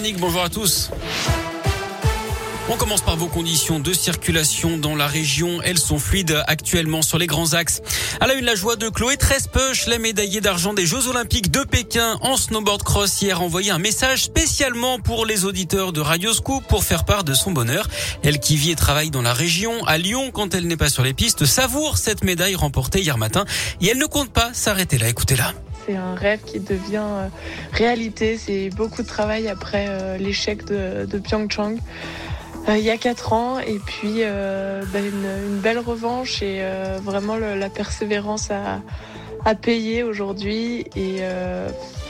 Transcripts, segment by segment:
Bonjour à tous. On commence par vos conditions de circulation dans la région. Elles sont fluides actuellement sur les grands axes. À la une, la joie de Chloé Trespeuch, la médaillée d'argent des Jeux Olympiques de Pékin en snowboard cross hier, envoyé un message spécialement pour les auditeurs de Radio Scoop pour faire part de son bonheur. Elle qui vit et travaille dans la région, à Lyon, quand elle n'est pas sur les pistes, savoure cette médaille remportée hier matin et elle ne compte pas s'arrêter là. Écoutez-la c'est un rêve qui devient euh, réalité. C'est beaucoup de travail après euh, l'échec de, de Pyeongchang. Euh, il y a quatre ans et puis ben, une, belle revanche et vraiment la persévérance à, à payer aujourd'hui et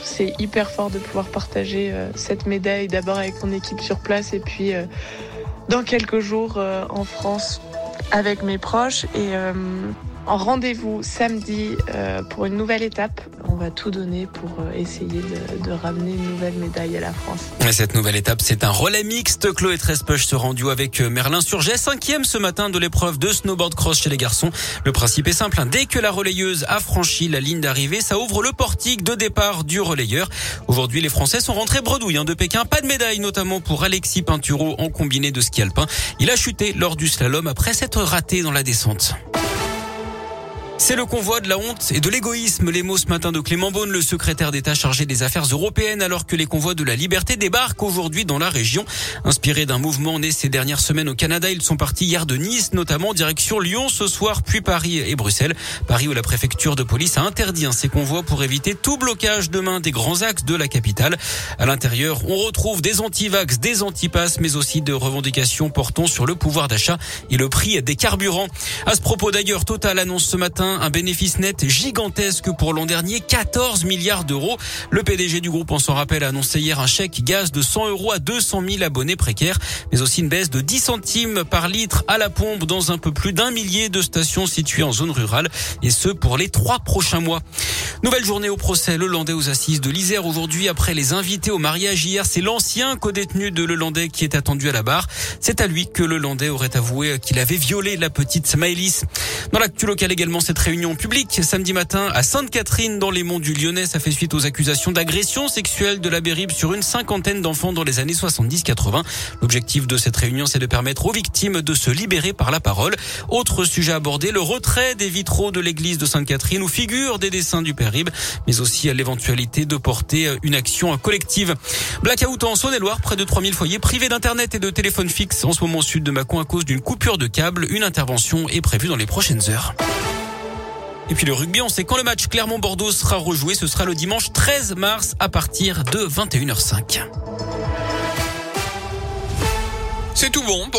c'est hyper fort de pouvoir partager cette médaille d'abord avec mon équipe sur place et puis dans quelques jours en France avec mes proches et en rendez-vous samedi euh, pour une nouvelle étape. On va tout donner pour euh, essayer de, de, ramener une nouvelle médaille à la France. Et cette nouvelle étape, c'est un relais mixte. Chloé Trespech se rend avec euh, Merlin Surget, cinquième ce matin de l'épreuve de snowboard cross chez les garçons. Le principe est simple. Hein. Dès que la relayeuse a franchi la ligne d'arrivée, ça ouvre le portique de départ du relayeur. Aujourd'hui, les Français sont rentrés bredouilles hein, de Pékin. Pas de médaille, notamment pour Alexis Pinturo en combiné de ski alpin. Il a chuté lors du slalom après s'être raté dans la descente. C'est le convoi de la honte et de l'égoïsme. Les mots ce matin de Clément Beaune, le secrétaire d'État chargé des affaires européennes, alors que les convois de la liberté débarquent aujourd'hui dans la région. Inspirés d'un mouvement né ces dernières semaines au Canada, ils sont partis hier de Nice, notamment direction Lyon ce soir, puis Paris et Bruxelles. Paris où la préfecture de police a interdit ces convois pour éviter tout blocage demain des grands axes de la capitale. À l'intérieur, on retrouve des antivax, des antipasses, mais aussi de revendications portant sur le pouvoir d'achat et le prix des carburants. À ce propos d'ailleurs, Total annonce ce matin un bénéfice net gigantesque pour l'an dernier, 14 milliards d'euros. Le PDG du groupe, en s'en rappelle, a annoncé hier un chèque gaz de 100 euros à 200 000 abonnés précaires, mais aussi une baisse de 10 centimes par litre à la pompe dans un peu plus d'un millier de stations situées en zone rurale, et ce pour les trois prochains mois. Nouvelle journée au procès Le Landais aux assises de l'Isère aujourd'hui après les invités au mariage hier. C'est l'ancien co-détenu de Le Landais qui est attendu à la barre. C'est à lui que Le Landais aurait avoué qu'il avait violé la petite Smaïlis. Dans l'actu local également, cette réunion publique samedi matin à Sainte-Catherine dans les monts du Lyonnais. Ça fait suite aux accusations d'agression sexuelle de la Bérib sur une cinquantaine d'enfants dans les années 70-80. L'objectif de cette réunion, c'est de permettre aux victimes de se libérer par la parole. Autre sujet abordé, le retrait des vitraux de l'église de Sainte-Catherine où figurent des dessins du père Rib, mais aussi à l'éventualité de porter une action collective. Blackout en Saône-et-Loire, près de 3000 foyers privés d'internet et de téléphone fixe en ce moment au sud de Mâcon à cause d'une coupure de câble. Une intervention est prévue dans les prochaines heures. Et puis le rugby, on sait quand le match Clermont-Bordeaux sera rejoué. Ce sera le dimanche 13 mars à partir de 21h05. C'est tout bon.